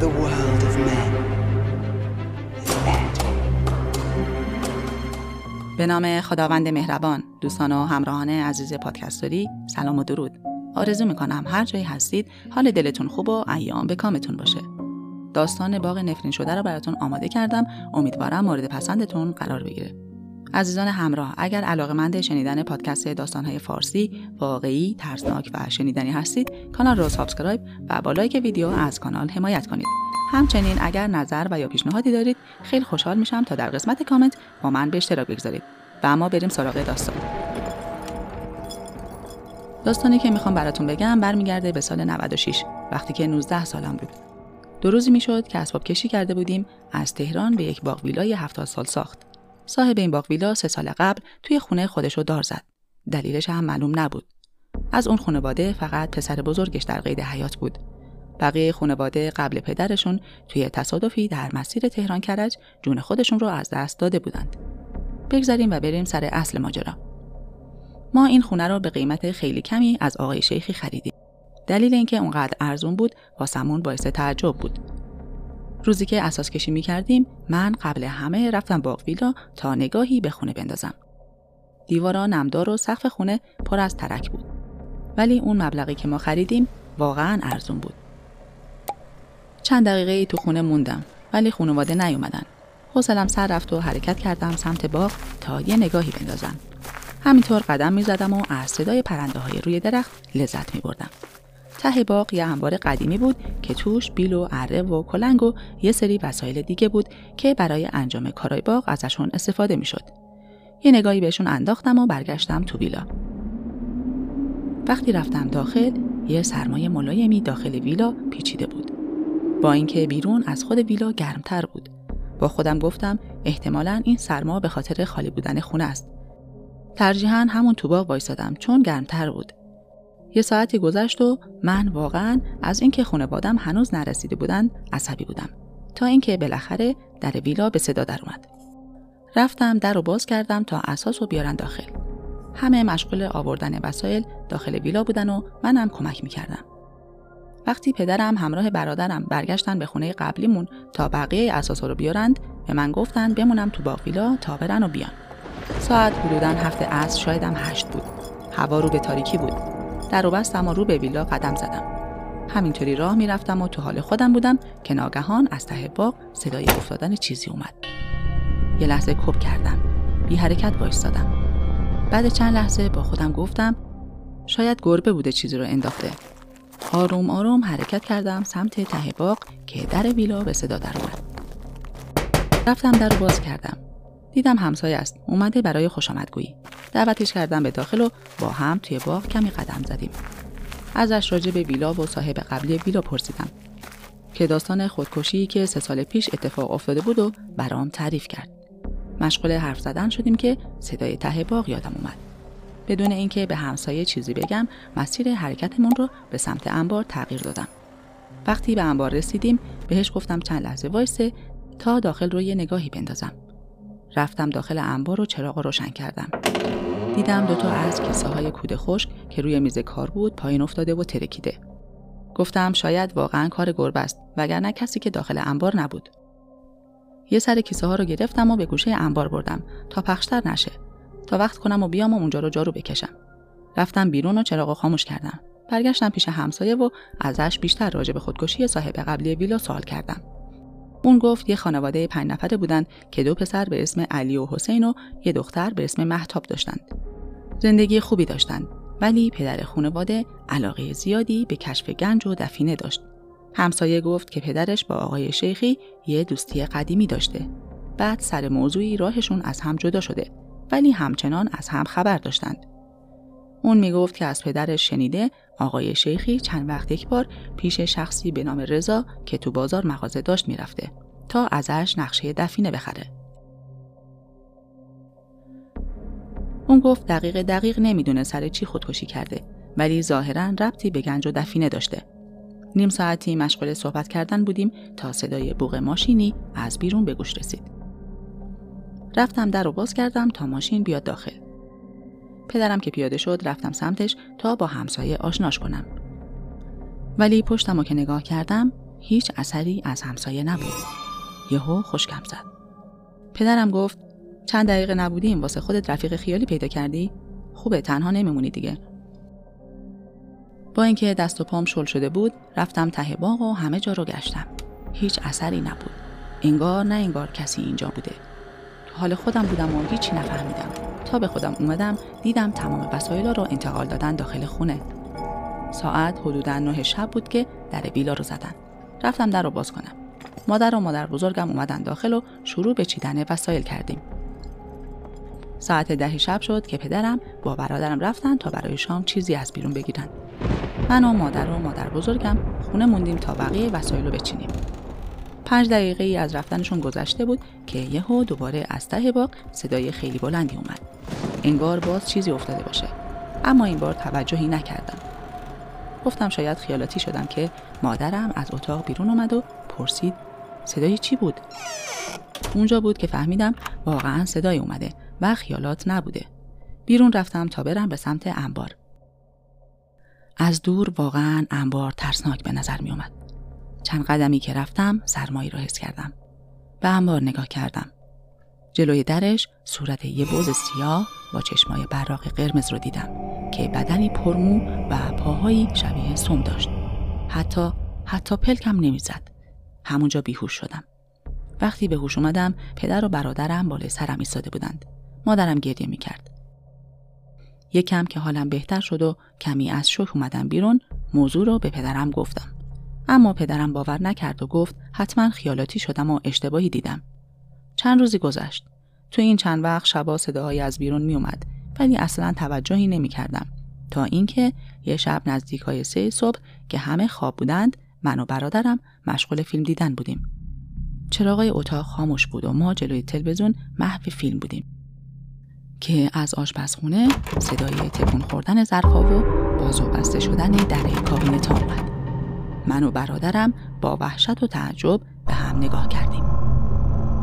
The world of men. به نام خداوند مهربان دوستان و همراهان عزیز پادکستوری سلام و درود. آرزو می‌کنم هر جایی هستید حال دلتون خوب و ایام به کامتون باشه. داستان باغ نفرین شده رو براتون آماده کردم. امیدوارم مورد پسندتون قرار بگیره. عزیزان همراه اگر علاقمند شنیدن پادکست داستانهای فارسی واقعی ترسناک و شنیدنی هستید کانال رو subscribe و با لایک ویدیو از کانال حمایت کنید. همچنین اگر نظر و یا پیشنهادی دارید خیلی خوشحال میشم تا در قسمت کامنت با من به اشتراک بگذارید و اما بریم سراغ داستان. داستانی که می‌خوام براتون بگم برمیگرده به سال 96 وقتی که 19 سالم بود. دو روزی می‌شد که اسباب کشی کرده بودیم از تهران به یک باغ ویلای 70 سال ساخت. صاحب این باغ ویلا سه سال قبل توی خونه خودشو دار زد. دلیلش هم معلوم نبود. از اون خانواده فقط پسر بزرگش در قید حیات بود. بقیه خانواده قبل پدرشون توی تصادفی در مسیر تهران کرج جون خودشون رو از دست داده بودند. بگذاریم و بریم سر اصل ماجرا. ما این خونه رو به قیمت خیلی کمی از آقای شیخی خریدیم. دلیل اینکه اونقدر ارزون بود واسمون باعث تعجب بود. روزی که اساس کشی می کردیم من قبل همه رفتم باغ ویلا تا نگاهی به خونه بندازم. دیوارا نمدار و سقف خونه پر از ترک بود. ولی اون مبلغی که ما خریدیم واقعا ارزون بود. چند دقیقه ای تو خونه موندم ولی خانواده نیومدن. حوصلم سر رفت و حرکت کردم سمت باغ تا یه نگاهی بندازم. همینطور قدم می‌زدم و از صدای پرنده های روی درخت لذت می بردم. ته باغ یه انبار قدیمی بود که توش بیل و اره و کلنگ و یه سری وسایل دیگه بود که برای انجام کارای باغ ازشون استفاده می‌شد. یه نگاهی بهشون انداختم و برگشتم تو ویلا. وقتی رفتم داخل یه سرمایه ملایمی داخل ویلا پیچیده بود. با اینکه بیرون از خود ویلا گرمتر بود. با خودم گفتم احتمالا این سرما به خاطر خالی بودن خونه است. ترجیحاً همون تو باغ وایسادم چون گرمتر بود. یه ساعتی گذشت و من واقعا از اینکه خانوادم هنوز نرسیده بودن عصبی بودم تا اینکه بالاخره در ویلا به صدا در اومد. رفتم در رو باز کردم تا اساس رو بیارن داخل. همه مشغول آوردن وسایل داخل ویلا بودن و منم کمک می‌کردم. وقتی پدرم همراه برادرم برگشتن به خونه قبلیمون تا بقیه اساس رو بیارند به من گفتن بمونم تو باغ ویلا تا برن و بیان. ساعت حدودا هفت عصر شایدم هشت بود. هوا رو به تاریکی بود. در و بستم و رو به ویلا قدم زدم. همینطوری راه می‌رفتم و تو حال خودم بودم که ناگهان از ته باغ صدای افتادن چیزی اومد. یه لحظه کپ کردم. بی حرکت وایستادم. بعد چند لحظه با خودم گفتم شاید گربه بوده چیزی رو انداخته. آروم آروم حرکت کردم سمت ته باغ که در ویلا به صدا در اومد. رفتم در رو باز کردم. دیدم همسایه است. اومده برای خوش آمدگویی. دعوتش کردم به داخل و با هم توی باغ کمی قدم زدیم. ازش راجع به ویلا و صاحب قبلی ویلا پرسیدم که داستان خودکشی که سه سال پیش اتفاق افتاده بود و برام تعریف کرد. مشغول حرف زدن شدیم که صدای ته باغ یادم اومد. بدون اینکه به همسایه چیزی بگم مسیر حرکتمون رو به سمت انبار تغییر دادم. وقتی به انبار رسیدیم بهش گفتم چند لحظه وایسه تا داخل رو یه نگاهی بندازم. رفتم داخل انبار و چراغ روشن کردم. دیدم دوتا از کیسه های کود خشک که روی میز کار بود پایین افتاده و ترکیده. گفتم شاید واقعا کار گربه است وگرنه کسی که داخل انبار نبود. یه سر کیسه ها رو گرفتم و به گوشه انبار بردم تا پخشتر نشه تا وقت کنم و بیام و اونجا رو جارو بکشم. رفتم بیرون و چراغ خاموش کردم. برگشتم پیش همسایه و ازش بیشتر راجع به خودکشی صاحب قبلی ویلا سوال کردم. اون گفت یه خانواده پنج نفره بودن که دو پسر به اسم علی و حسین و یه دختر به اسم محتاب داشتند. زندگی خوبی داشتند ولی پدر خانواده علاقه زیادی به کشف گنج و دفینه داشت. همسایه گفت که پدرش با آقای شیخی یه دوستی قدیمی داشته. بعد سر موضوعی راهشون از هم جدا شده ولی همچنان از هم خبر داشتند. اون می‌گفت که از پدرش شنیده آقای شیخی چند وقت یک بار پیش شخصی به نام رضا که تو بازار مغازه داشت می‌رفته تا ازش نقشه دفینه بخره. اون گفت دقیق دقیق نمی‌دونه سر چی خودکشی کرده ولی ظاهرا ربطی به گنج و دفینه داشته. نیم ساعتی مشغول صحبت کردن بودیم تا صدای بوغ ماشینی از بیرون به گوش رسید. رفتم در رو باز کردم تا ماشین بیاد داخل. پدرم که پیاده شد رفتم سمتش تا با همسایه آشناش کنم. ولی پشتم که نگاه کردم هیچ اثری از همسایه نبود یهو خشکم زد. پدرم گفت چند دقیقه نبودیم واسه خودت رفیق خیالی پیدا کردی؟ خوبه تنها نمیمونی دیگه. با اینکه دست و پام شل شده بود رفتم ته باغ و همه جا رو گشتم. هیچ اثری نبود. انگار نه انگار کسی اینجا بوده. تو حال خودم بودم و هیچی نفهمیدم. تا به خودم اومدم دیدم تمام وسایل رو انتقال دادن داخل خونه. ساعت حدودا نه شب بود که در بیلا رو زدن. رفتم در رو باز کنم. مادر و مادر بزرگم اومدن داخل و شروع به چیدن وسایل کردیم. ساعت ده شب شد که پدرم با برادرم رفتن تا برای شام چیزی از بیرون بگیرن. من و مادر و مادر بزرگم خونه موندیم تا بقیه وسایل رو بچینیم. پنج دقیقه ای از رفتنشون گذشته بود که یهو دوباره از ته باغ صدای خیلی بلندی اومد. انگار باز چیزی افتاده باشه. اما این بار توجهی نکردم. گفتم شاید خیالاتی شدم که مادرم از اتاق بیرون اومد و پرسید صدای چی بود اونجا بود که فهمیدم واقعا صدای اومده و خیالات نبوده بیرون رفتم تا برم به سمت انبار از دور واقعا انبار ترسناک به نظر می اومد. چند قدمی که رفتم سرمایی رو حس کردم. به انبار نگاه کردم. جلوی درش صورت یه بوز سیاه با چشمای براق قرمز رو دیدم که بدنی پرمو و پاهایی شبیه سوم داشت. حتی حتی پلکم نمی‌زد. همونجا بیهوش شدم. وقتی به هوش اومدم پدر و برادرم بالای سرم ایستاده بودند. مادرم گریه می‌کرد. یکم که حالم بهتر شد و کمی از شوک اومدم بیرون موضوع رو به پدرم گفتم اما پدرم باور نکرد و گفت حتما خیالاتی شدم و اشتباهی دیدم چند روزی گذشت تو این چند وقت شبا صداهایی از بیرون می اومد ولی اصلا توجهی نمی کردم تا اینکه یه شب نزدیک های سه صبح که همه خواب بودند من و برادرم مشغول فیلم دیدن بودیم چراغای اتاق خاموش بود و ما جلوی تلویزیون محو فیلم بودیم که از آشپزخونه صدای تکون خوردن ظرفا و باز و بسته شدن در کابینت آمد. من و برادرم با وحشت و تعجب به هم نگاه کردیم.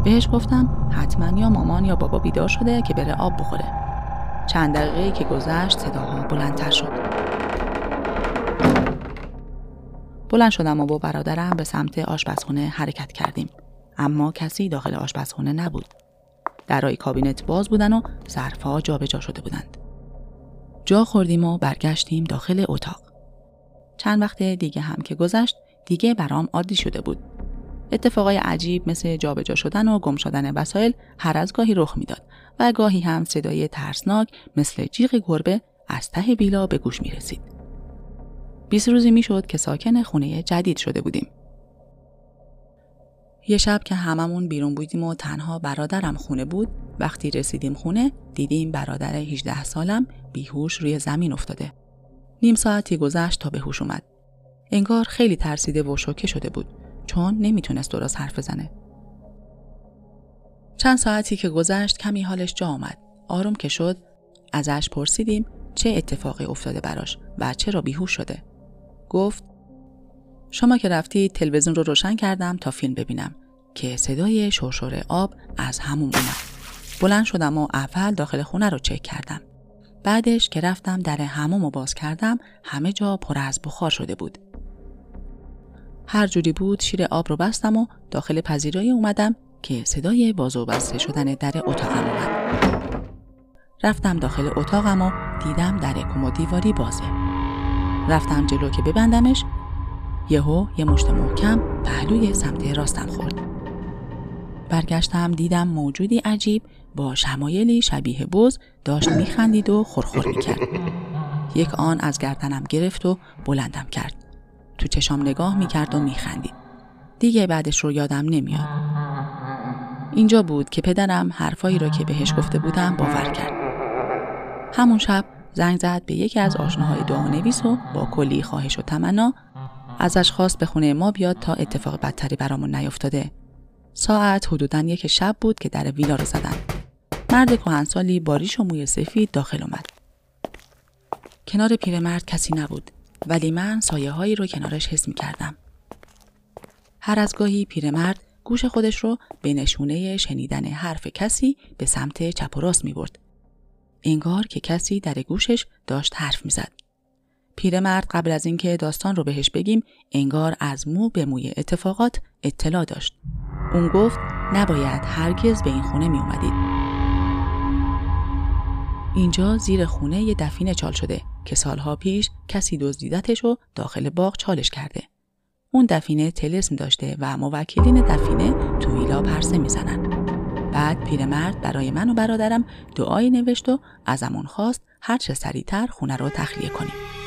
بهش گفتم حتما یا مامان یا بابا بیدار شده که بره آب بخوره. چند دقیقه که گذشت صداها بلندتر شد. بلند شدم و با برادرم به سمت آشپزخونه حرکت کردیم. اما کسی داخل آشپزخونه نبود. درای کابینت باز بودن و ظرفها جابجا شده بودند. جا خوردیم و برگشتیم داخل اتاق. چند وقت دیگه هم که گذشت دیگه برام عادی شده بود. اتفاقای عجیب مثل جابجا شدن و گم شدن وسایل هر از گاهی رخ می‌داد و گاهی هم صدای ترسناک مثل جیغ گربه از ته بیلا به گوش می رسید. 20 روزی می‌شد که ساکن خونه جدید شده بودیم. یه شب که هممون بیرون بودیم و تنها برادرم خونه بود وقتی رسیدیم خونه دیدیم برادر 18 سالم بیهوش روی زمین افتاده. نیم ساعتی گذشت تا به هوش اومد. انگار خیلی ترسیده و شوکه شده بود چون نمی‌تونست درست حرف بزنه. چند ساعتی که گذشت کمی حالش جا آمد آروم که شد ازش پرسیدیم چه اتفاقی افتاده براش و چرا بیهوش شده. گفت شما که رفتی تلویزیون رو روشن کردم تا فیلم ببینم که صدای شرشور آب از همون اومد. بلند شدم و اول داخل خونه رو چک کردم. بعدش که رفتم در هموم رو باز کردم همه جا پر از بخار شده بود. هر جوری بود شیر آب رو بستم و داخل پذیرایی اومدم که صدای بازو بسته شدن در اتاقم اومد. رفتم داخل اتاقم و دیدم در کمد دیواری بازه. رفتم جلو که ببندمش یهو یه مشت محکم پهلوی سمت راستم خورد. برگشتم دیدم موجودی عجیب با شمایلی شبیه بز داشت میخندید و خورخور می‌کرد. یک آن از گردنم گرفت و بلندم کرد. تو چشام نگاه می‌کرد و میخندید. دیگه بعدش رو یادم نمیاد. اینجا بود که پدرم حرفایی را که بهش گفته بودم باور کرد. همون شب زنگ زد به یکی از آشناهای دعا نویس و با کلی خواهش و تمنا ازش خواست به خونه ما بیاد تا اتفاق بدتری برامون نیفتاده. ساعت حدودا یک شب بود که در ویلا رو زدن. مرد کهنسالی با ریش و موی سفید داخل اومد. کنار پیرمرد کسی نبود ولی من سایه هایی رو کنارش حس می کردم. هر از گاهی پیرمرد گوش خودش رو به نشونه شنیدن حرف کسی به سمت چپ و راست می برد. انگار که کسی در گوشش داشت حرف می زد. پیرمرد قبل از اینکه داستان رو بهش بگیم انگار از مو به موی اتفاقات اطلاع داشت. اون گفت نباید هرگز به این خونه می اومدید. اینجا زیر خونه یه دفینه چال شده که سالها پیش کسی دزدیدتش و داخل باغ چالش کرده. اون دفینه تلسم داشته و موکلین دفینه تو ویلا پرسه می‌زنن. بعد پیرمرد برای من و برادرم دعایی نوشت و ازمون خواست هر چه سریعتر خونه رو تخلیه کنیم.